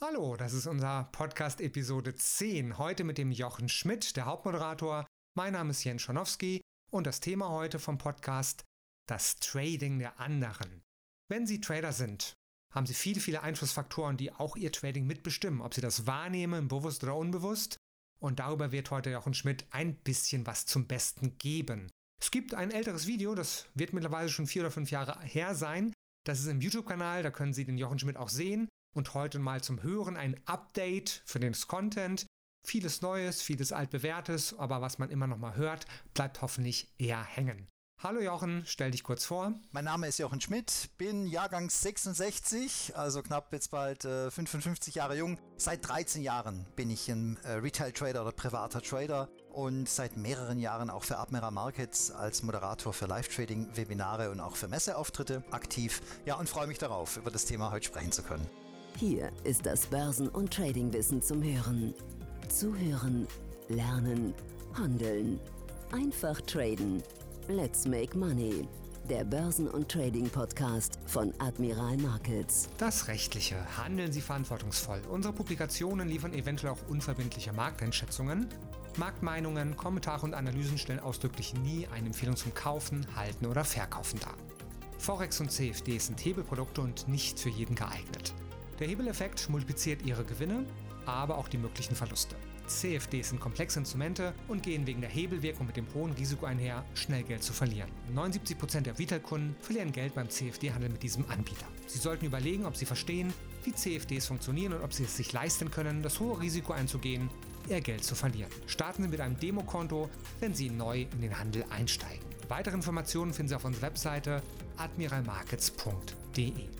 Hallo, das ist unser Podcast Episode 10. Heute mit dem Jochen Schmidt, der Hauptmoderator. Mein Name ist Jens Schonowski und das Thema heute vom Podcast das Trading der anderen. Wenn Sie Trader sind, haben Sie viele, viele Einflussfaktoren, die auch Ihr Trading mitbestimmen, ob Sie das wahrnehmen, bewusst oder unbewusst. Und darüber wird heute Jochen Schmidt ein bisschen was zum Besten geben. Es gibt ein älteres Video, das wird mittlerweile schon vier oder fünf Jahre her sein. Das ist im YouTube-Kanal, da können Sie den Jochen Schmidt auch sehen. Und heute mal zum Hören ein Update für den Content. Vieles Neues, vieles altbewährtes, aber was man immer noch mal hört, bleibt hoffentlich eher hängen. Hallo Jochen, stell dich kurz vor. Mein Name ist Jochen Schmidt, bin Jahrgang 66, also knapp jetzt bald äh, 55 Jahre jung. Seit 13 Jahren bin ich ein äh, Retail Trader oder privater Trader und seit mehreren Jahren auch für Admiral Markets als Moderator für Live-Trading, Webinare und auch für Messeauftritte aktiv. Ja, und freue mich darauf, über das Thema heute sprechen zu können. Hier ist das Börsen- und Tradingwissen zum Hören. Zuhören, lernen, handeln. Einfach traden. Let's make money. Der Börsen- und Trading-Podcast von Admiral Markets. Das Rechtliche. Handeln Sie verantwortungsvoll. Unsere Publikationen liefern eventuell auch unverbindliche Markteinschätzungen. Marktmeinungen, Kommentare und Analysen stellen ausdrücklich nie eine Empfehlung zum Kaufen, Halten oder Verkaufen dar. Forex und CFD sind Hebelprodukte und nicht für jeden geeignet. Der Hebeleffekt multipliziert Ihre Gewinne, aber auch die möglichen Verluste. CFDs sind komplexe Instrumente und gehen wegen der Hebelwirkung mit dem hohen Risiko einher, schnell Geld zu verlieren. 79% der Retail-Kunden verlieren Geld beim CFD-Handel mit diesem Anbieter. Sie sollten überlegen, ob Sie verstehen, wie CFDs funktionieren und ob Sie es sich leisten können, das hohe Risiko einzugehen, Ihr Geld zu verlieren. Starten Sie mit einem Demokonto, wenn Sie neu in den Handel einsteigen. Weitere Informationen finden Sie auf unserer Webseite admiralmarkets.de.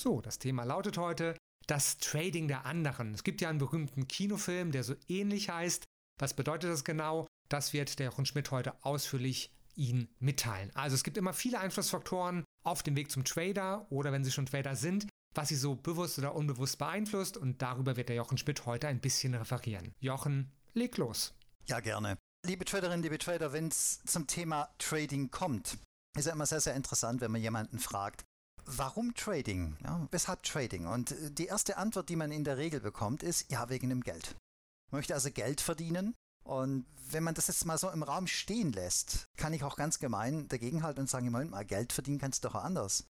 So, das Thema lautet heute das Trading der anderen. Es gibt ja einen berühmten Kinofilm, der so ähnlich heißt. Was bedeutet das genau? Das wird der Jochen Schmidt heute ausführlich Ihnen mitteilen. Also es gibt immer viele Einflussfaktoren auf dem Weg zum Trader oder wenn Sie schon Trader sind, was Sie so bewusst oder unbewusst beeinflusst und darüber wird der Jochen Schmidt heute ein bisschen referieren. Jochen, leg los. Ja, gerne. Liebe Traderinnen, liebe Trader, wenn es zum Thema Trading kommt, ist ja immer sehr, sehr interessant, wenn man jemanden fragt, Warum Trading? Ja, weshalb Trading? Und äh, die erste Antwort, die man in der Regel bekommt, ist ja wegen dem Geld. Man möchte also Geld verdienen. Und wenn man das jetzt mal so im Raum stehen lässt, kann ich auch ganz gemein dagegenhalten und sagen, Moment mal, Geld verdienen kannst du doch anders.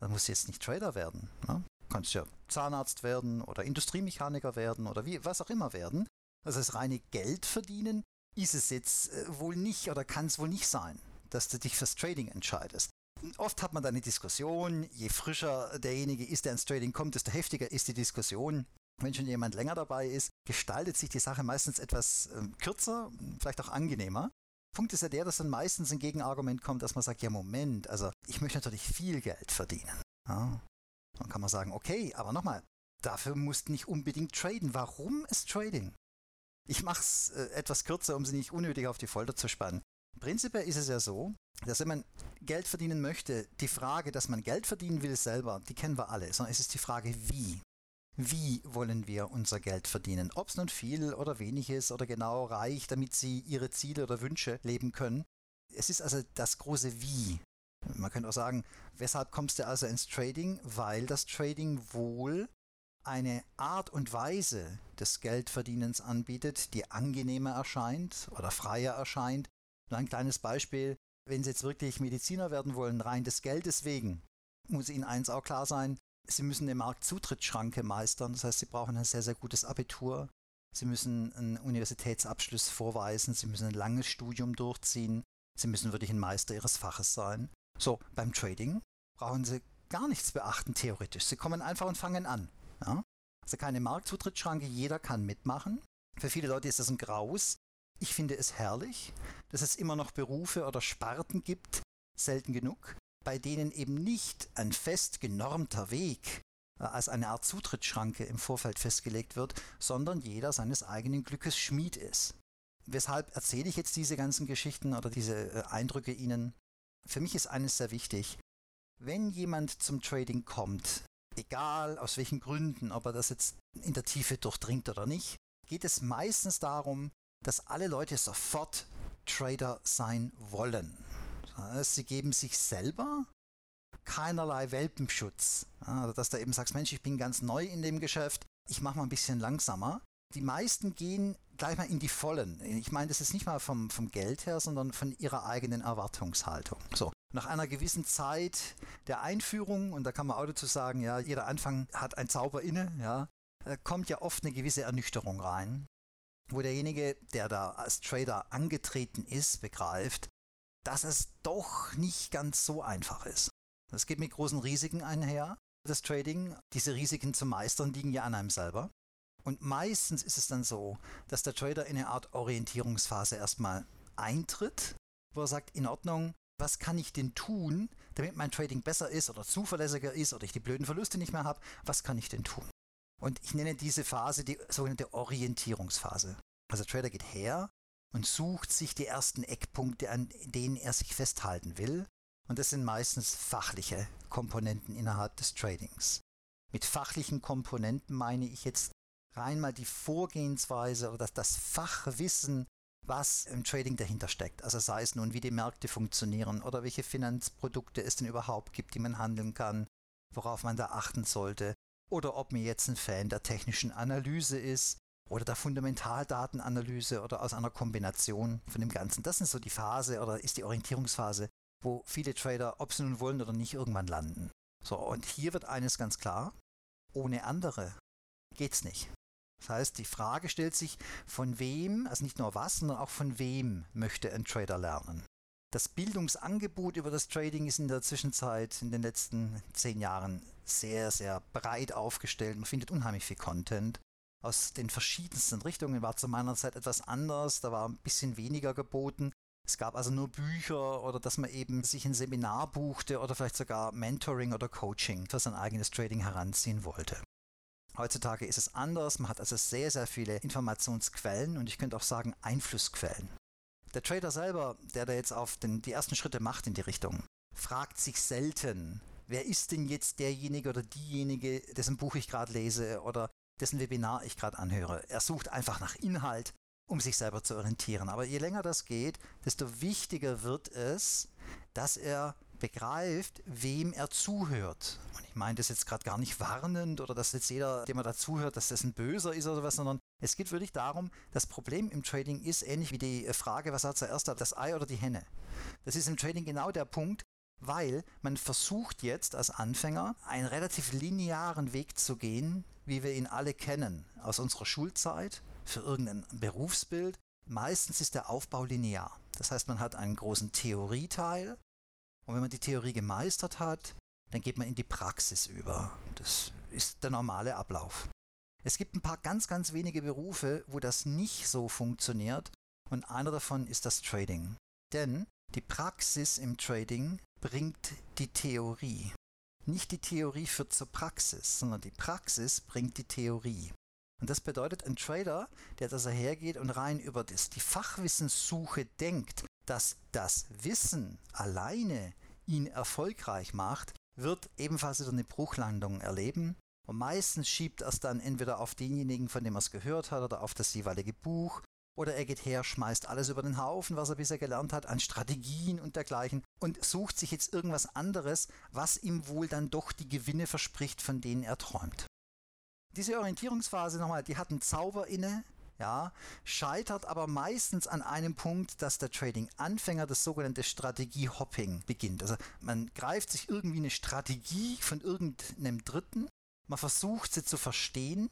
Dann musst du jetzt nicht Trader werden. Ne? Du kannst ja Zahnarzt werden oder Industriemechaniker werden oder wie, was auch immer werden. Also das reine Geld verdienen ist es jetzt äh, wohl nicht oder kann es wohl nicht sein, dass du dich fürs Trading entscheidest. Oft hat man da eine Diskussion, je frischer derjenige ist, der ins Trading kommt, desto heftiger ist die Diskussion. Wenn schon jemand länger dabei ist, gestaltet sich die Sache meistens etwas äh, kürzer, vielleicht auch angenehmer. Punkt ist ja der, dass dann meistens ein Gegenargument kommt, dass man sagt, ja Moment, also ich möchte natürlich viel Geld verdienen. Ja, dann kann man sagen, okay, aber nochmal, dafür musst du nicht unbedingt traden. Warum ist Trading? Ich mache es äh, etwas kürzer, um sie nicht unnötig auf die Folter zu spannen. Prinzipiell ist es ja so, dass wenn man Geld verdienen möchte, die Frage, dass man Geld verdienen will selber, die kennen wir alle, sondern es ist die Frage, wie. Wie wollen wir unser Geld verdienen? Ob es nun viel oder wenig ist oder genau reicht, damit Sie Ihre Ziele oder Wünsche leben können. Es ist also das große Wie. Man könnte auch sagen, weshalb kommst du also ins Trading? Weil das Trading wohl eine Art und Weise des Geldverdienens anbietet, die angenehmer erscheint oder freier erscheint, nur ein kleines Beispiel, wenn Sie jetzt wirklich Mediziner werden wollen, rein des Geldes wegen, muss Ihnen eins auch klar sein, Sie müssen eine Marktzutrittsschranke meistern, das heißt, Sie brauchen ein sehr, sehr gutes Abitur, Sie müssen einen Universitätsabschluss vorweisen, Sie müssen ein langes Studium durchziehen, Sie müssen wirklich ein Meister Ihres Faches sein. So, beim Trading brauchen Sie gar nichts beachten, theoretisch. Sie kommen einfach und fangen an. Ja? Also keine Marktzutrittsschranke, jeder kann mitmachen. Für viele Leute ist das ein Graus, ich finde es herrlich, dass es immer noch Berufe oder Sparten gibt, selten genug, bei denen eben nicht ein fest genormter Weg äh, als eine Art Zutrittsschranke im Vorfeld festgelegt wird, sondern jeder seines eigenen Glückes Schmied ist. Weshalb erzähle ich jetzt diese ganzen Geschichten oder diese äh, Eindrücke Ihnen? Für mich ist eines sehr wichtig. Wenn jemand zum Trading kommt, egal aus welchen Gründen, ob er das jetzt in der Tiefe durchdringt oder nicht, geht es meistens darum, dass alle Leute sofort Trader sein wollen. Sie geben sich selber keinerlei Welpenschutz. Also dass du eben sagst, Mensch, ich bin ganz neu in dem Geschäft, ich mache mal ein bisschen langsamer. Die meisten gehen gleich mal in die Vollen. Ich meine, das ist nicht mal vom, vom Geld her, sondern von ihrer eigenen Erwartungshaltung. So, nach einer gewissen Zeit der Einführung, und da kann man auch dazu sagen, ja, jeder Anfang hat ein Zauber inne, ja, äh, kommt ja oft eine gewisse Ernüchterung rein, wo derjenige, der da als Trader angetreten ist, begreift, dass es doch nicht ganz so einfach ist. Das geht mit großen Risiken einher, das Trading. Diese Risiken zu meistern liegen ja an einem selber. Und meistens ist es dann so, dass der Trader in eine Art Orientierungsphase erstmal eintritt, wo er sagt, in Ordnung, was kann ich denn tun, damit mein Trading besser ist oder zuverlässiger ist oder ich die blöden Verluste nicht mehr habe, was kann ich denn tun? Und ich nenne diese Phase die sogenannte Orientierungsphase. Also der Trader geht her und sucht sich die ersten Eckpunkte, an denen er sich festhalten will. Und das sind meistens fachliche Komponenten innerhalb des Tradings. Mit fachlichen Komponenten meine ich jetzt rein mal die Vorgehensweise oder das, das Fachwissen, was im Trading dahinter steckt. Also sei es nun, wie die Märkte funktionieren oder welche Finanzprodukte es denn überhaupt gibt, die man handeln kann, worauf man da achten sollte, oder ob mir jetzt ein Fan der technischen Analyse ist oder der Fundamentaldatenanalyse oder aus einer Kombination von dem Ganzen. Das ist so die Phase oder ist die Orientierungsphase, wo viele Trader, ob sie nun wollen oder nicht, irgendwann landen. So, und hier wird eines ganz klar, ohne andere geht's nicht. Das heißt, die Frage stellt sich, von wem, also nicht nur was, sondern auch von wem möchte ein Trader lernen. Das Bildungsangebot über das Trading ist in der Zwischenzeit, in den letzten zehn Jahren, sehr, sehr breit aufgestellt. Man findet unheimlich viel Content aus den verschiedensten Richtungen. War zu meiner Zeit etwas anders, da war ein bisschen weniger geboten. Es gab also nur Bücher oder dass man eben sich ein Seminar buchte oder vielleicht sogar Mentoring oder Coaching für sein eigenes Trading heranziehen wollte. Heutzutage ist es anders, man hat also sehr, sehr viele Informationsquellen und ich könnte auch sagen Einflussquellen. Der Trader selber, der da jetzt auf den, die ersten Schritte macht in die Richtung, fragt sich selten, wer ist denn jetzt derjenige oder diejenige, dessen Buch ich gerade lese oder dessen Webinar ich gerade anhöre. Er sucht einfach nach Inhalt, um sich selber zu orientieren. Aber je länger das geht, desto wichtiger wird es, dass er begreift, wem er zuhört. Und ich meine das jetzt gerade gar nicht warnend oder dass jetzt jeder, dem er dazuhört, dass das ein Böser ist oder was, sondern es geht wirklich darum, das Problem im Trading ist ähnlich wie die Frage, was hat zuerst das Ei oder die Henne. Das ist im Trading genau der Punkt, weil man versucht jetzt als Anfänger einen relativ linearen Weg zu gehen, wie wir ihn alle kennen aus unserer Schulzeit für irgendein Berufsbild. Meistens ist der Aufbau linear. Das heißt, man hat einen großen Theorieteil und wenn man die Theorie gemeistert hat, dann geht man in die Praxis über. Das ist der normale Ablauf. Es gibt ein paar ganz, ganz wenige Berufe, wo das nicht so funktioniert und einer davon ist das Trading. Denn die Praxis im Trading bringt die Theorie. Nicht die Theorie führt zur Praxis, sondern die Praxis bringt die Theorie. Und das bedeutet, ein Trader, der das hergeht und rein über das, die Fachwissenssuche denkt, dass das Wissen alleine ihn erfolgreich macht, wird ebenfalls wieder eine Bruchlandung erleben. Und meistens schiebt er es dann entweder auf denjenigen, von dem er es gehört hat, oder auf das jeweilige Buch. Oder er geht her, schmeißt alles über den Haufen, was er bisher gelernt hat, an Strategien und dergleichen, und sucht sich jetzt irgendwas anderes, was ihm wohl dann doch die Gewinne verspricht, von denen er träumt. Diese Orientierungsphase nochmal, die hat einen Zauber inne, ja, scheitert aber meistens an einem Punkt, dass der Trading-Anfänger das sogenannte Strategie-Hopping beginnt. Also man greift sich irgendwie eine Strategie von irgendeinem Dritten, man versucht sie zu verstehen,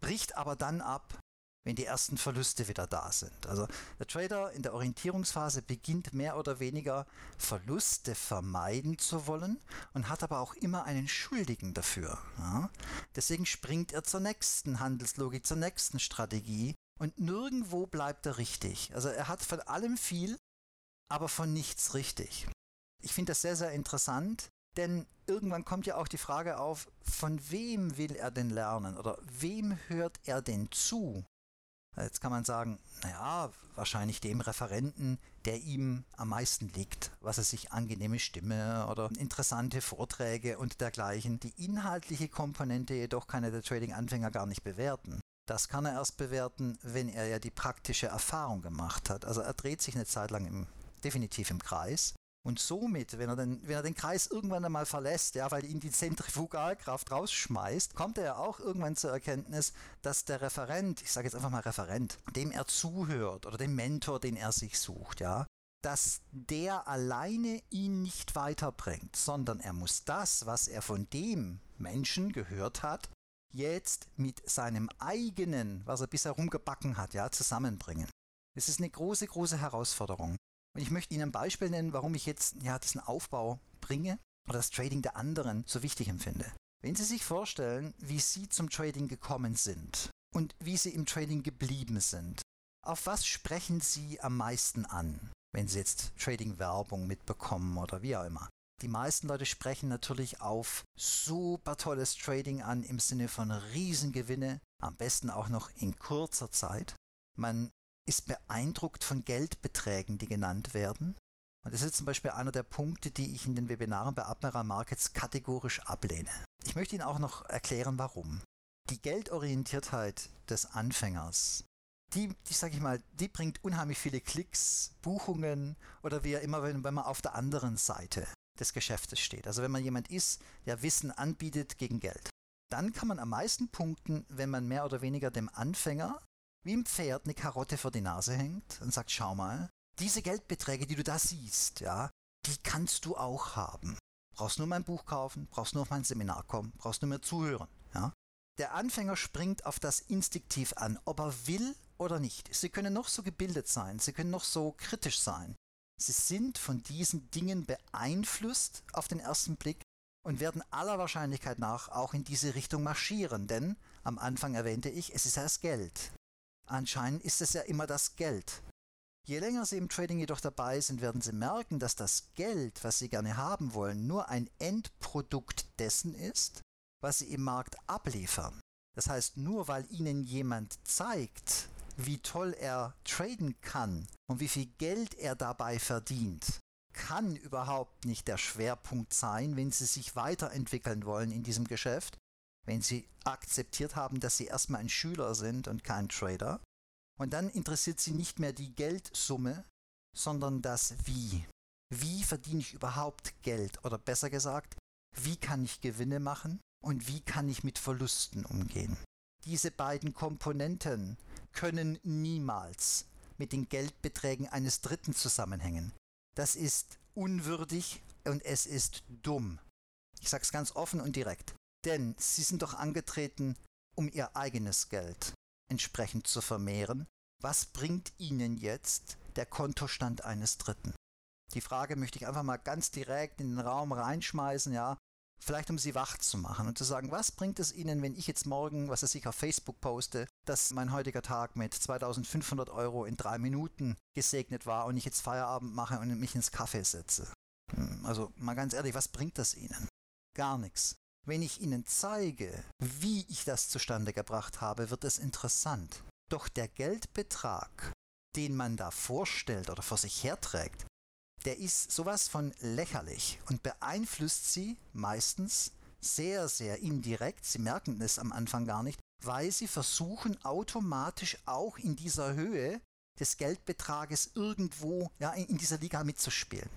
bricht aber dann ab, wenn die ersten Verluste wieder da sind. Also der Trader in der Orientierungsphase beginnt mehr oder weniger Verluste vermeiden zu wollen und hat aber auch immer einen Schuldigen dafür. Ja? Deswegen springt er zur nächsten Handelslogik, zur nächsten Strategie und nirgendwo bleibt er richtig. Also er hat von allem viel, aber von nichts richtig. Ich finde das sehr, sehr interessant, denn irgendwann kommt ja auch die Frage auf, von wem will er denn lernen oder wem hört er denn zu? Jetzt kann man sagen, naja, wahrscheinlich dem Referenten, der ihm am meisten liegt, was er sich angenehme Stimme oder interessante Vorträge und dergleichen. Die inhaltliche Komponente jedoch kann er der Trading-Anfänger gar nicht bewerten. Das kann er erst bewerten, wenn er ja die praktische Erfahrung gemacht hat. Also er dreht sich eine Zeit lang im, definitiv im Kreis. Und somit, wenn er den, wenn er den Kreis irgendwann einmal verlässt, ja, weil ihn die Zentrifugalkraft rausschmeißt, kommt er ja auch irgendwann zur Erkenntnis, dass der Referent, ich sage jetzt einfach mal Referent, dem er zuhört oder dem Mentor, den er sich sucht, ja, dass der alleine ihn nicht weiterbringt, sondern er muss das, was er von dem Menschen gehört hat, jetzt mit seinem eigenen, was er bisher rumgebacken hat, ja, zusammenbringen. Es ist eine große, große Herausforderung. Und ich möchte Ihnen ein Beispiel nennen, warum ich jetzt ja, diesen Aufbau bringe oder das Trading der anderen so wichtig empfinde. Wenn Sie sich vorstellen, wie Sie zum Trading gekommen sind und wie Sie im Trading geblieben sind, auf was sprechen Sie am meisten an, wenn Sie jetzt Trading-Werbung mitbekommen oder wie auch immer? Die meisten Leute sprechen natürlich auf super tolles Trading an im Sinne von Riesengewinne, am besten auch noch in kurzer Zeit. Man ist beeindruckt von Geldbeträgen, die genannt werden. Und das ist zum Beispiel einer der Punkte, die ich in den Webinaren bei Admiral Markets kategorisch ablehne. Ich möchte Ihnen auch noch erklären, warum. Die Geldorientiertheit des Anfängers, die, die sage ich mal, die bringt unheimlich viele Klicks, Buchungen oder wie immer, wenn, wenn man auf der anderen Seite des Geschäftes steht. Also wenn man jemand ist, der Wissen anbietet gegen Geld. Dann kann man am meisten punkten, wenn man mehr oder weniger dem Anfänger wie ein Pferd eine Karotte vor die Nase hängt und sagt, schau mal, diese Geldbeträge, die du da siehst, ja, die kannst du auch haben. Brauchst nur mein Buch kaufen, brauchst nur auf mein Seminar kommen, brauchst nur mehr zuhören, ja. Der Anfänger springt auf das instinktiv an, ob er will oder nicht. Sie können noch so gebildet sein, sie können noch so kritisch sein. Sie sind von diesen Dingen beeinflusst auf den ersten Blick und werden aller Wahrscheinlichkeit nach auch in diese Richtung marschieren, denn am Anfang erwähnte ich, es ist das Geld. Anscheinend ist es ja immer das Geld. Je länger Sie im Trading jedoch dabei sind, werden Sie merken, dass das Geld, was Sie gerne haben wollen, nur ein Endprodukt dessen ist, was Sie im Markt abliefern. Das heißt, nur weil Ihnen jemand zeigt, wie toll er traden kann und wie viel Geld er dabei verdient, kann überhaupt nicht der Schwerpunkt sein, wenn Sie sich weiterentwickeln wollen in diesem Geschäft, wenn sie akzeptiert haben, dass sie erstmal ein Schüler sind und kein Trader. Und dann interessiert sie nicht mehr die Geldsumme, sondern das Wie. Wie verdiene ich überhaupt Geld? Oder besser gesagt, wie kann ich Gewinne machen und wie kann ich mit Verlusten umgehen? Diese beiden Komponenten können niemals mit den Geldbeträgen eines Dritten zusammenhängen. Das ist unwürdig und es ist dumm. Ich sage es ganz offen und direkt. Denn sie sind doch angetreten, um ihr eigenes Geld entsprechend zu vermehren. Was bringt ihnen jetzt der Kontostand eines Dritten? Die Frage möchte ich einfach mal ganz direkt in den Raum reinschmeißen, ja. Vielleicht um sie wach zu machen und zu sagen, was bringt es Ihnen, wenn ich jetzt morgen, was weiß ich, auf Facebook poste, dass mein heutiger Tag mit 2500 Euro in drei Minuten gesegnet war und ich jetzt Feierabend mache und mich ins Kaffee setze? Hm, also mal ganz ehrlich, was bringt das Ihnen? Gar nichts. Wenn ich Ihnen zeige, wie ich das zustande gebracht habe, wird es interessant. Doch der Geldbetrag, den man da vorstellt oder vor sich herträgt, der ist sowas von lächerlich und beeinflusst Sie meistens sehr, sehr indirekt. Sie merken es am Anfang gar nicht, weil Sie versuchen automatisch auch in dieser Höhe des Geldbetrages irgendwo ja, in dieser Liga mitzuspielen.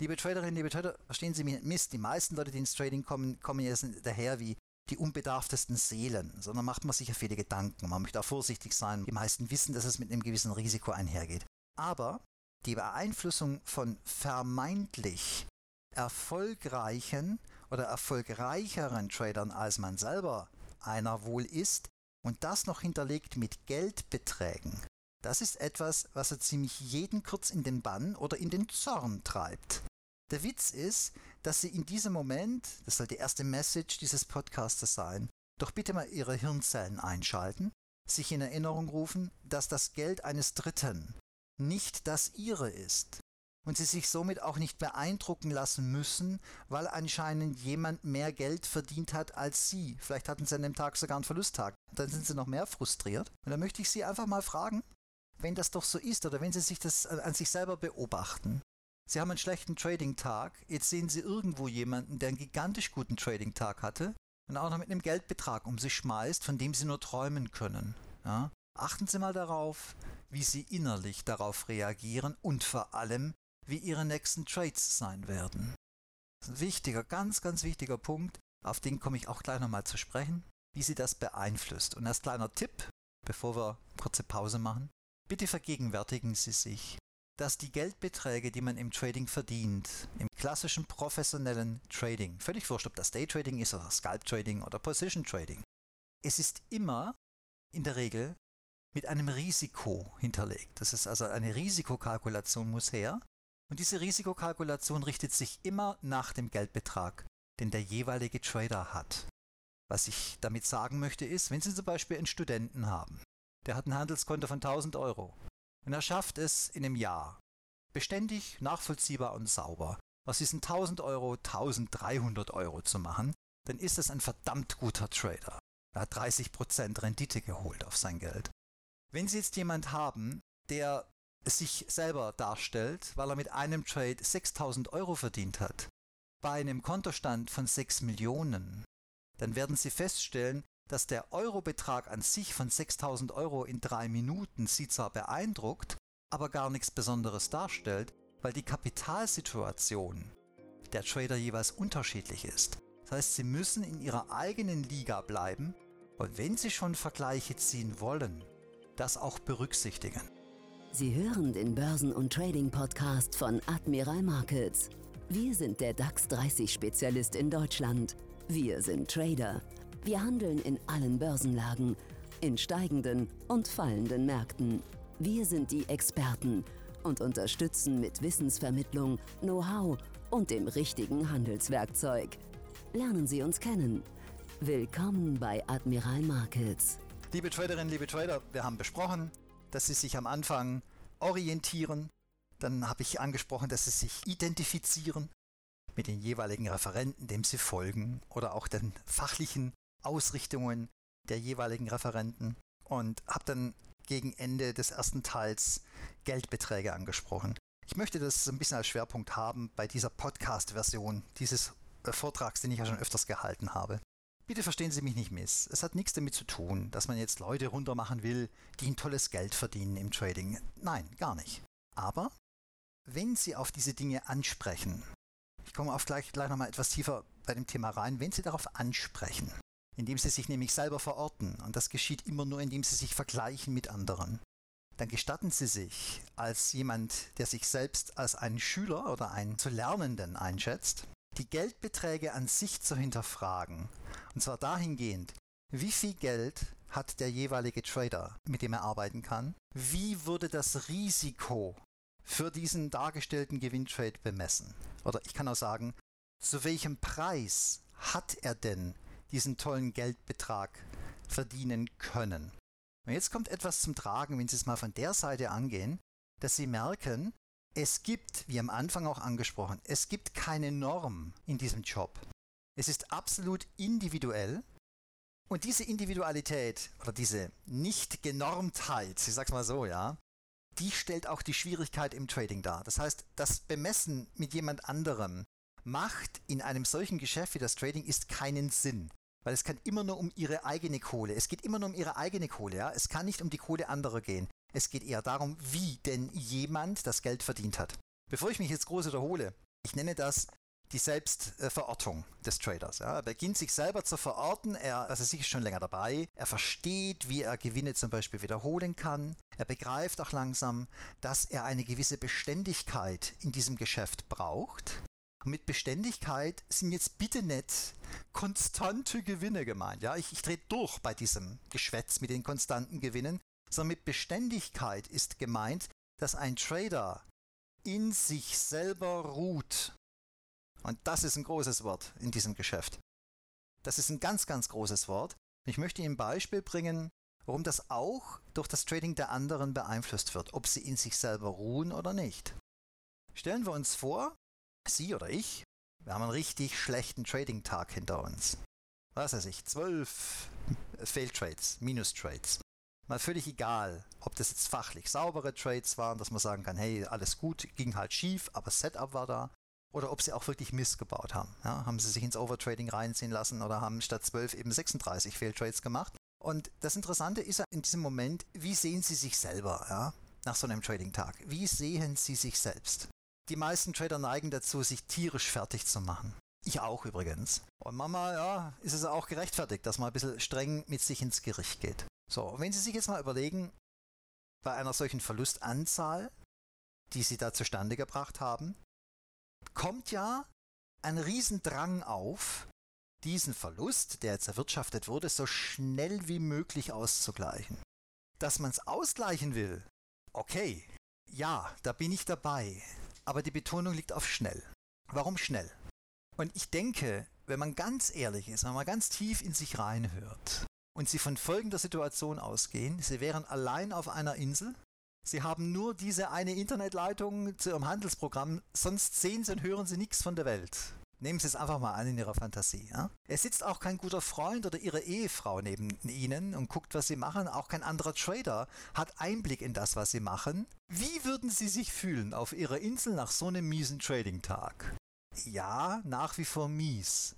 Liebe Traderinnen, liebe Trader, verstehen Sie mich Mist. Die meisten Leute, die ins Trading kommen, kommen jetzt daher wie die unbedarftesten Seelen, sondern macht man sich ja viele Gedanken. Man möchte auch vorsichtig sein. Die meisten wissen, dass es mit einem gewissen Risiko einhergeht. Aber die Beeinflussung von vermeintlich erfolgreichen oder erfolgreicheren Tradern als man selber einer wohl ist und das noch hinterlegt mit Geldbeträgen, das ist etwas, was so ziemlich jeden kurz in den Bann oder in den Zorn treibt. Der Witz ist, dass Sie in diesem Moment, das soll die erste Message dieses Podcastes sein, doch bitte mal Ihre Hirnzellen einschalten, sich in Erinnerung rufen, dass das Geld eines Dritten nicht das Ihre ist und Sie sich somit auch nicht beeindrucken lassen müssen, weil anscheinend jemand mehr Geld verdient hat als Sie. Vielleicht hatten Sie an dem Tag sogar einen Verlusttag. Dann sind Sie noch mehr frustriert. Und dann möchte ich Sie einfach mal fragen, wenn das doch so ist oder wenn Sie sich das an sich selber beobachten, Sie haben einen schlechten Trading-Tag, jetzt sehen Sie irgendwo jemanden, der einen gigantisch guten Trading-Tag hatte und auch noch mit einem Geldbetrag um sich schmeißt, von dem Sie nur träumen können. Ja? Achten Sie mal darauf, wie Sie innerlich darauf reagieren und vor allem, wie ihre nächsten Trades sein werden. Das ist ein wichtiger, ganz, ganz wichtiger Punkt, auf den komme ich auch gleich nochmal zu sprechen, wie sie das beeinflusst. Und als kleiner Tipp, bevor wir kurze Pause machen, bitte vergegenwärtigen Sie sich, dass die Geldbeträge, die man im Trading verdient, im klassischen professionellen Trading, völlig wurscht, ob das Daytrading ist oder Scalp Trading oder Position Trading, es ist immer in der Regel mit einem Risiko hinterlegt. Das ist also eine Risikokalkulation muss her. Und diese Risikokalkulation richtet sich immer nach dem Geldbetrag, den der jeweilige Trader hat. Was ich damit sagen möchte ist, wenn Sie zum Beispiel einen Studenten haben, der hat ein Handelskonto von 1000 Euro und er schafft es in einem Jahr, beständig, nachvollziehbar und sauber, aus diesen 1000 Euro 1300 Euro zu machen, dann ist es ein verdammt guter Trader. Er hat 30% Rendite geholt auf sein Geld. Wenn Sie jetzt jemand haben, der sich selber darstellt, weil er mit einem Trade 6000 Euro verdient hat, bei einem Kontostand von 6 Millionen, dann werden Sie feststellen, dass der Eurobetrag an sich von 6000 Euro in drei Minuten Sie zwar beeindruckt, aber gar nichts Besonderes darstellt, weil die Kapitalsituation der Trader jeweils unterschiedlich ist. Das heißt, Sie müssen in Ihrer eigenen Liga bleiben und wenn Sie schon Vergleiche ziehen wollen, das auch berücksichtigen. Sie hören den Börsen- und Trading-Podcast von Admiral Markets. Wir sind der DAX 30-Spezialist in Deutschland. Wir sind Trader. Wir handeln in allen Börsenlagen, in steigenden und fallenden Märkten. Wir sind die Experten und unterstützen mit Wissensvermittlung, Know-how und dem richtigen Handelswerkzeug. Lernen Sie uns kennen. Willkommen bei Admiral Markets. Liebe Traderinnen, liebe Trader, wir haben besprochen, dass Sie sich am Anfang orientieren. Dann habe ich angesprochen, dass Sie sich identifizieren mit den jeweiligen Referenten, dem Sie folgen oder auch den fachlichen Ausrichtungen der jeweiligen Referenten und habe dann gegen Ende des ersten Teils Geldbeträge angesprochen. Ich möchte das ein bisschen als Schwerpunkt haben bei dieser Podcast-Version dieses äh, Vortrags, den ich ja schon öfters gehalten habe. Bitte verstehen Sie mich nicht miss. Es hat nichts damit zu tun, dass man jetzt Leute runtermachen will, die ein tolles Geld verdienen im Trading. Nein, gar nicht. Aber wenn Sie auf diese Dinge ansprechen, ich komme auf gleich, gleich nochmal etwas tiefer bei dem Thema rein, wenn Sie darauf ansprechen, indem Sie sich nämlich selber verorten, und das geschieht immer nur, indem Sie sich vergleichen mit anderen, dann gestatten Sie sich als jemand, der sich selbst als einen Schüler oder einen zu Lernenden einschätzt, die Geldbeträge an sich zu hinterfragen. Und zwar dahingehend, wie viel Geld hat der jeweilige Trader, mit dem er arbeiten kann? Wie wurde das Risiko für diesen dargestellten Gewinntrade bemessen? Oder ich kann auch sagen, zu welchem Preis hat er denn diesen tollen Geldbetrag verdienen können? Und jetzt kommt etwas zum Tragen, wenn Sie es mal von der Seite angehen, dass Sie merken, es gibt, wie am Anfang auch angesprochen, es gibt keine Norm in diesem Job. Es ist absolut individuell und diese Individualität oder diese Nicht-Genormtheit, ich sag's mal so, ja, die stellt auch die Schwierigkeit im Trading dar. Das heißt, das Bemessen mit jemand anderem macht in einem solchen Geschäft wie das Trading ist keinen Sinn. Weil es kann immer nur um ihre eigene Kohle. Es geht immer nur um ihre eigene Kohle, ja. Es kann nicht um die Kohle anderer gehen. Es geht eher darum, wie denn jemand das Geld verdient hat. Bevor ich mich jetzt groß wiederhole, ich nenne das die Selbstverortung des Traders. Ja. Er beginnt sich selber zu verorten, er, also sich schon länger dabei, er versteht, wie er Gewinne zum Beispiel wiederholen kann, er begreift auch langsam, dass er eine gewisse Beständigkeit in diesem Geschäft braucht. Mit Beständigkeit sind jetzt bitte nicht konstante Gewinne gemeint. Ja, ich, ich drehe durch bei diesem Geschwätz mit den konstanten Gewinnen, sondern mit Beständigkeit ist gemeint, dass ein Trader in sich selber ruht. Und das ist ein großes Wort in diesem Geschäft. Das ist ein ganz, ganz großes Wort. Ich möchte Ihnen ein Beispiel bringen, warum das auch durch das Trading der anderen beeinflusst wird, ob sie in sich selber ruhen oder nicht. Stellen wir uns vor, Sie oder ich, wir haben einen richtig schlechten Trading-Tag hinter uns. Was weiß ich, zwölf Fail-Trades, Minus-Trades mal völlig egal, ob das jetzt fachlich saubere Trades waren, dass man sagen kann, hey, alles gut, ging halt schief, aber Setup war da. Oder ob sie auch wirklich Mist gebaut haben. Ja, haben sie sich ins Overtrading reinziehen lassen oder haben statt 12 eben 36 Failtrades gemacht. Und das Interessante ist ja in diesem Moment, wie sehen sie sich selber ja, nach so einem Trading-Tag? Wie sehen sie sich selbst? Die meisten Trader neigen dazu, sich tierisch fertig zu machen. Ich auch übrigens. Und Mama, ja, ist es auch gerechtfertigt, dass man ein bisschen streng mit sich ins Gericht geht. So, wenn Sie sich jetzt mal überlegen, bei einer solchen Verlustanzahl, die Sie da zustande gebracht haben, kommt ja ein Riesendrang auf, diesen Verlust, der jetzt erwirtschaftet wurde, so schnell wie möglich auszugleichen. Dass man es ausgleichen will, okay, ja, da bin ich dabei, aber die Betonung liegt auf schnell. Warum schnell? Und ich denke, wenn man ganz ehrlich ist, wenn man ganz tief in sich reinhört und Sie von folgender Situation ausgehen, Sie wären allein auf einer Insel, Sie haben nur diese eine Internetleitung zu Ihrem Handelsprogramm, sonst sehen Sie und hören Sie nichts von der Welt. Nehmen Sie es einfach mal an in Ihrer Fantasie. Ja? Es sitzt auch kein guter Freund oder Ihre Ehefrau neben Ihnen und guckt, was Sie machen. Auch kein anderer Trader hat Einblick in das, was Sie machen. Wie würden Sie sich fühlen auf Ihrer Insel nach so einem miesen Trading-Tag? Ja, nach wie vor mies.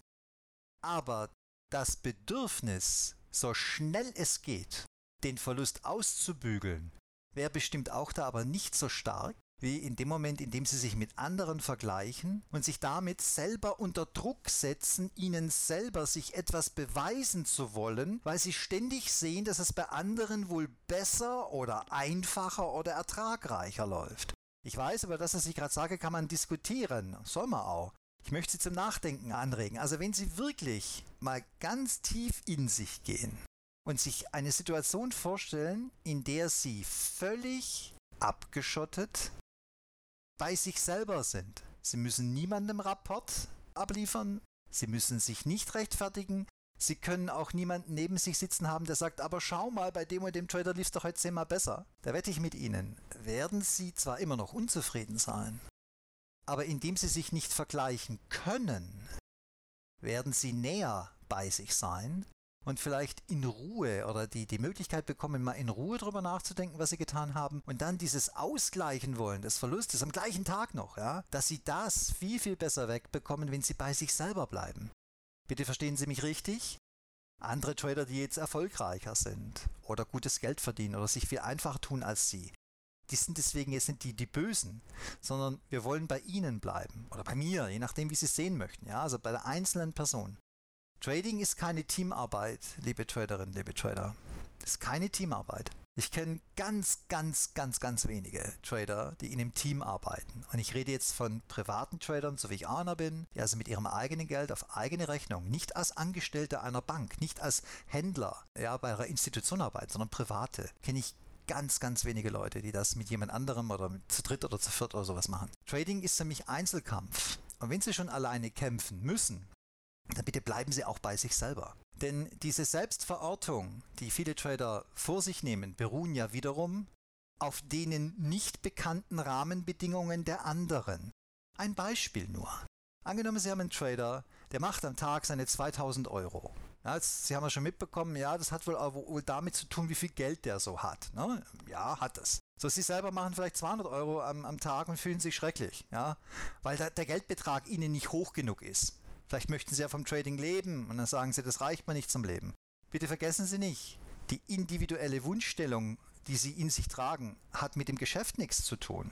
Aber das Bedürfnis, so schnell es geht, den Verlust auszubügeln, wäre bestimmt auch da, aber nicht so stark, wie in dem Moment, in dem sie sich mit anderen vergleichen und sich damit selber unter Druck setzen, ihnen selber sich etwas beweisen zu wollen, weil sie ständig sehen, dass es bei anderen wohl besser oder einfacher oder ertragreicher läuft. Ich weiß, über das, was ich gerade sage, kann man diskutieren, soll man auch. Ich möchte Sie zum Nachdenken anregen. Also wenn Sie wirklich mal ganz tief in sich gehen und sich eine Situation vorstellen, in der Sie völlig abgeschottet, bei sich selber sind. Sie müssen niemandem Rapport abliefern, sie müssen sich nicht rechtfertigen, sie können auch niemanden neben sich sitzen haben, der sagt, aber schau mal, bei dem und dem Trader lief es doch heute zehnmal besser. Da wette ich mit Ihnen, werden Sie zwar immer noch unzufrieden sein, aber indem Sie sich nicht vergleichen können, werden Sie näher bei sich sein und vielleicht in Ruhe oder die, die Möglichkeit bekommen, mal in Ruhe drüber nachzudenken, was sie getan haben und dann dieses Ausgleichen wollen des Verlustes am gleichen Tag noch, ja, dass sie das viel, viel besser wegbekommen, wenn sie bei sich selber bleiben. Bitte verstehen Sie mich richtig? Andere Trader, die jetzt erfolgreicher sind oder gutes Geld verdienen oder sich viel einfacher tun als Sie, die sind deswegen jetzt nicht die, die Bösen, sondern wir wollen bei ihnen bleiben oder bei mir, je nachdem, wie sie es sehen möchten, ja, also bei der einzelnen Person. Trading ist keine Teamarbeit, liebe Traderinnen, liebe Trader. Das ist keine Teamarbeit. Ich kenne ganz, ganz, ganz, ganz wenige Trader, die in einem Team arbeiten. Und ich rede jetzt von privaten Tradern, so wie ich einer bin, die also mit ihrem eigenen Geld auf eigene Rechnung, nicht als Angestellte einer Bank, nicht als Händler ja, bei einer Institution arbeiten, sondern private, kenne ich ganz, ganz wenige Leute, die das mit jemand anderem oder zu dritt oder zu viert oder sowas machen. Trading ist mich Einzelkampf. Und wenn Sie schon alleine kämpfen müssen, dann bitte bleiben Sie auch bei sich selber. Denn diese Selbstverortung, die viele Trader vor sich nehmen, beruhen ja wiederum auf denen nicht bekannten Rahmenbedingungen der anderen. Ein Beispiel nur. Angenommen, Sie haben einen Trader, der macht am Tag seine 2000 Euro. Ja, jetzt, Sie haben ja schon mitbekommen, ja, das hat wohl, wohl damit zu tun, wie viel Geld der so hat. Ne? Ja, hat es. So, Sie selber machen vielleicht 200 Euro am, am Tag und fühlen sich schrecklich, ja, weil der, der Geldbetrag Ihnen nicht hoch genug ist. Vielleicht möchten Sie ja vom Trading leben und dann sagen Sie, das reicht mir nicht zum Leben. Bitte vergessen Sie nicht, die individuelle Wunschstellung, die Sie in sich tragen, hat mit dem Geschäft nichts zu tun.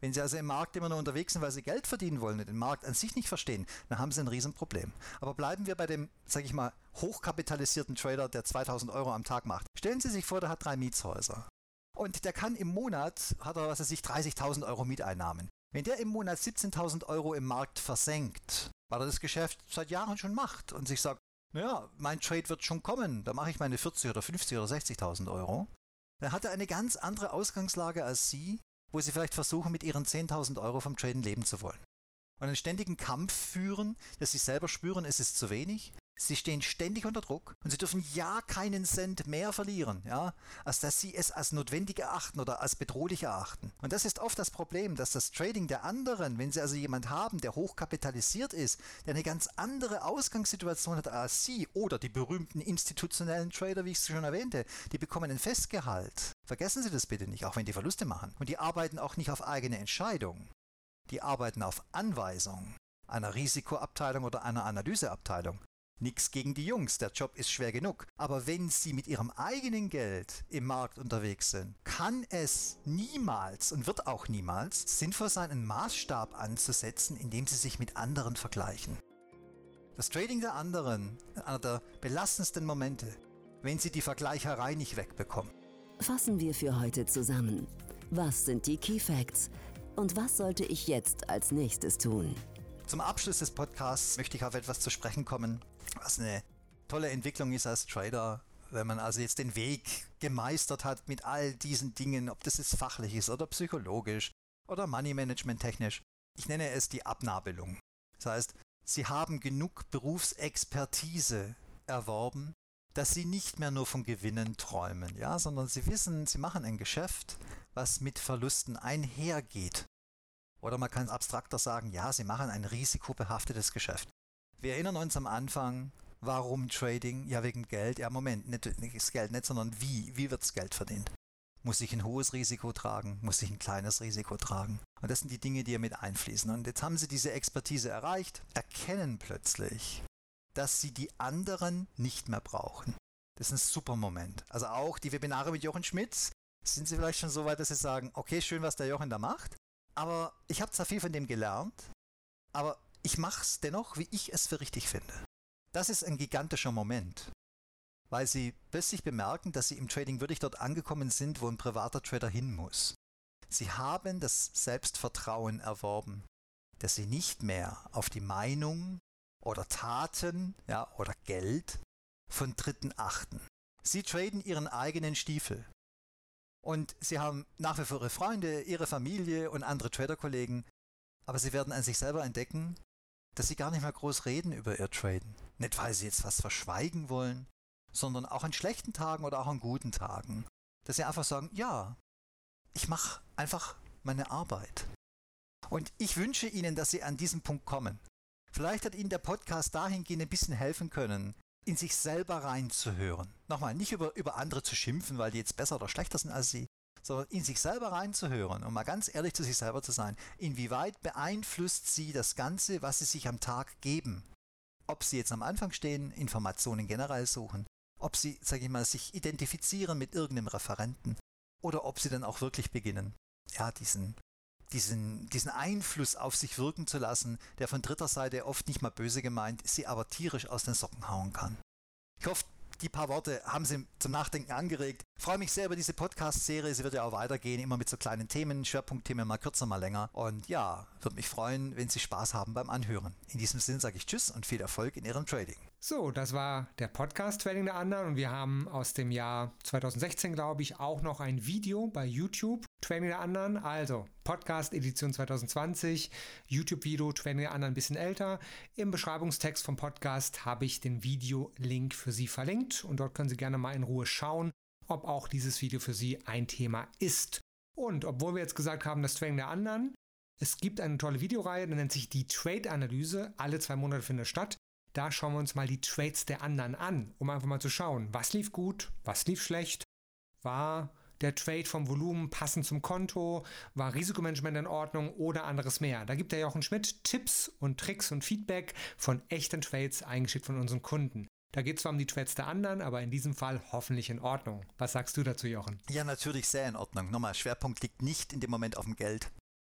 Wenn Sie also im Markt immer nur unterwegs sind, weil Sie Geld verdienen wollen und den Markt an sich nicht verstehen, dann haben Sie ein Riesenproblem. Aber bleiben wir bei dem, sage ich mal, hochkapitalisierten Trader, der 2000 Euro am Tag macht. Stellen Sie sich vor, der hat drei Mietshäuser. Und der kann im Monat, hat er, was weiß ich, 30.000 Euro Mieteinnahmen. Wenn der im Monat 17.000 Euro im Markt versenkt, weil er das Geschäft seit Jahren schon macht und sich sagt, naja, mein Trade wird schon kommen, da mache ich meine 40 oder 50 oder 60.000 Euro, dann hat er eine ganz andere Ausgangslage als Sie, wo Sie vielleicht versuchen, mit Ihren 10.000 Euro vom Traden leben zu wollen. Und einen ständigen Kampf führen, dass Sie selber spüren, es ist zu wenig, Sie stehen ständig unter Druck und sie dürfen ja keinen Cent mehr verlieren, ja, als dass sie es als notwendig erachten oder als bedrohlich erachten. Und das ist oft das Problem, dass das Trading der anderen, wenn sie also jemand haben, der hochkapitalisiert ist, der eine ganz andere Ausgangssituation hat als sie oder die berühmten institutionellen Trader, wie ich es schon erwähnte, die bekommen ein Festgehalt. Vergessen Sie das bitte nicht, auch wenn die Verluste machen. Und die arbeiten auch nicht auf eigene Entscheidung. Die arbeiten auf Anweisung einer Risikoabteilung oder einer Analyseabteilung. Nix gegen die Jungs, der Job ist schwer genug. Aber wenn sie mit ihrem eigenen Geld im Markt unterwegs sind, kann es niemals und wird auch niemals sinnvoll sein, einen Maßstab anzusetzen, indem sie sich mit anderen vergleichen. Das Trading der anderen, einer der belastendsten Momente, wenn sie die Vergleicherei nicht wegbekommen. Fassen wir für heute zusammen. Was sind die Key Facts? Und was sollte ich jetzt als nächstes tun? Zum Abschluss des Podcasts möchte ich auf etwas zu sprechen kommen, was eine tolle Entwicklung ist als Trader, wenn man also jetzt den Weg gemeistert hat mit all diesen Dingen, ob das jetzt fachlich ist oder psychologisch oder Money Management technisch. Ich nenne es die Abnabelung. Das heißt, sie haben genug Berufsexpertise erworben, dass sie nicht mehr nur von Gewinnen träumen, ja, sondern sie wissen, sie machen ein Geschäft, was mit Verlusten einhergeht. Oder man kann abstrakter sagen, ja, sie machen ein risikobehaftetes Geschäft. Wir erinnern uns am Anfang, warum Trading? Ja, wegen Geld. Ja, Moment, nicht, nicht das Geld nicht, sondern wie. Wie wird das Geld verdient? Muss ich ein hohes Risiko tragen? Muss ich ein kleines Risiko tragen? Und das sind die Dinge, die hier mit einfließen. Und jetzt haben sie diese Expertise erreicht, erkennen plötzlich, dass sie die anderen nicht mehr brauchen. Das ist ein super Moment. Also auch die Webinare mit Jochen Schmitz, sind sie vielleicht schon so weit, dass sie sagen, okay, schön, was der Jochen da macht, aber ich habe zwar viel von dem gelernt, aber ich mache es dennoch, wie ich es für richtig finde. Das ist ein gigantischer Moment, weil sie plötzlich bemerken, dass sie im Trading wirklich dort angekommen sind, wo ein privater Trader hin muss. Sie haben das Selbstvertrauen erworben, dass sie nicht mehr auf die Meinung oder Taten ja, oder Geld von Dritten achten. Sie traden ihren eigenen Stiefel. Und sie haben nach wie vor ihre Freunde, ihre Familie und andere Trader-Kollegen, aber sie werden an sich selber entdecken, dass sie gar nicht mehr groß reden über ihr Traden. Nicht, weil sie jetzt was verschweigen wollen, sondern auch an schlechten Tagen oder auch an guten Tagen. Dass sie einfach sagen, ja, ich mache einfach meine Arbeit. Und ich wünsche Ihnen, dass Sie an diesen Punkt kommen. Vielleicht hat Ihnen der Podcast dahingehend ein bisschen helfen können, in sich selber reinzuhören. Nochmal, nicht über, über andere zu schimpfen, weil die jetzt besser oder schlechter sind als Sie, sondern in sich selber reinzuhören und mal ganz ehrlich zu sich selber zu sein. Inwieweit beeinflusst Sie das Ganze, was Sie sich am Tag geben? Ob Sie jetzt am Anfang stehen, Informationen generell suchen, ob Sie, sage ich mal, sich identifizieren mit irgendeinem Referenten oder ob Sie dann auch wirklich beginnen, ja, diesen diesen, diesen Einfluss auf sich wirken zu lassen, der von dritter Seite oft nicht mal böse gemeint, sie aber tierisch aus den Socken hauen kann. Ich hoffe, die paar Worte haben Sie zum Nachdenken angeregt. Ich freue mich sehr über diese Podcast-Serie. Sie wird ja auch weitergehen, immer mit so kleinen Themen, Schwerpunktthemen, mal kürzer, mal länger. Und ja, würde mich freuen, wenn Sie Spaß haben beim Anhören. In diesem Sinne sage ich Tschüss und viel Erfolg in Ihrem Trading. So, das war der Podcast Trading der anderen und wir haben aus dem Jahr 2016, glaube ich, auch noch ein Video bei YouTube Trading der anderen. Also Podcast Edition 2020, YouTube-Video Trading der anderen ein bisschen älter. Im Beschreibungstext vom Podcast habe ich den Video-Link für Sie verlinkt und dort können Sie gerne mal in Ruhe schauen, ob auch dieses Video für Sie ein Thema ist. Und obwohl wir jetzt gesagt haben, das Trading der anderen, es gibt eine tolle Videoreihe, die nennt sich die Trade-Analyse. Alle zwei Monate findet statt. Da schauen wir uns mal die Trades der anderen an, um einfach mal zu schauen, was lief gut, was lief schlecht, war der Trade vom Volumen passend zum Konto, war Risikomanagement in Ordnung oder anderes mehr. Da gibt der Jochen Schmidt Tipps und Tricks und Feedback von echten Trades eingeschickt von unseren Kunden. Da geht es zwar um die Trades der anderen, aber in diesem Fall hoffentlich in Ordnung. Was sagst du dazu, Jochen? Ja, natürlich sehr in Ordnung. Nochmal, Schwerpunkt liegt nicht in dem Moment auf dem Geld.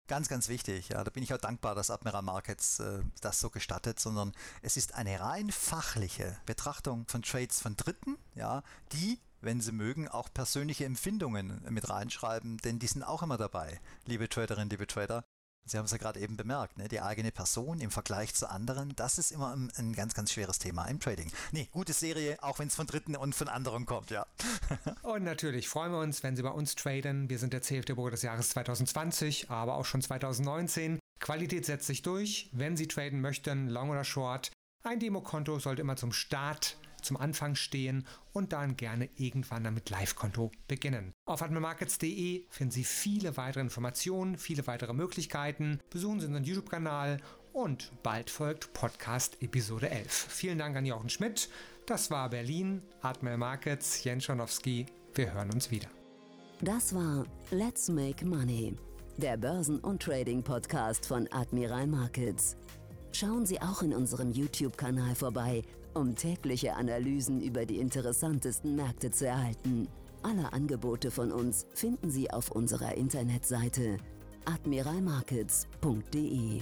Ganz, ganz wichtig. Ja, da bin ich auch dankbar, dass Admiral Markets äh, das so gestattet, sondern es ist eine rein fachliche Betrachtung von Trades von Dritten, ja, die, wenn sie mögen, auch persönliche Empfindungen mit reinschreiben, denn die sind auch immer dabei, liebe Traderinnen, liebe Trader. Sie haben es ja gerade eben bemerkt, ne? die eigene Person im Vergleich zu anderen, das ist immer ein, ein ganz, ganz schweres Thema im Trading. Nee, gute Serie, auch wenn es von Dritten und von anderen kommt, ja. und natürlich freuen wir uns, wenn Sie bei uns traden. Wir sind der CFD-Bürger des Jahres 2020, aber auch schon 2019. Qualität setzt sich durch. Wenn Sie traden möchten, long oder short, ein Demokonto sollte immer zum Start zum Anfang stehen und dann gerne irgendwann damit Live-Konto beginnen. Auf admirmarkets.de finden Sie viele weitere Informationen, viele weitere Möglichkeiten. Besuchen Sie unseren YouTube-Kanal und bald folgt Podcast Episode 11. Vielen Dank an Jochen Schmidt. Das war Berlin, Admiral Markets, Jens Schonowski. Wir hören uns wieder. Das war Let's Make Money, der Börsen- und Trading-Podcast von Admiral Markets. Schauen Sie auch in unserem YouTube-Kanal vorbei um tägliche Analysen über die interessantesten Märkte zu erhalten. Alle Angebote von uns finden Sie auf unserer Internetseite admiralmarkets.de.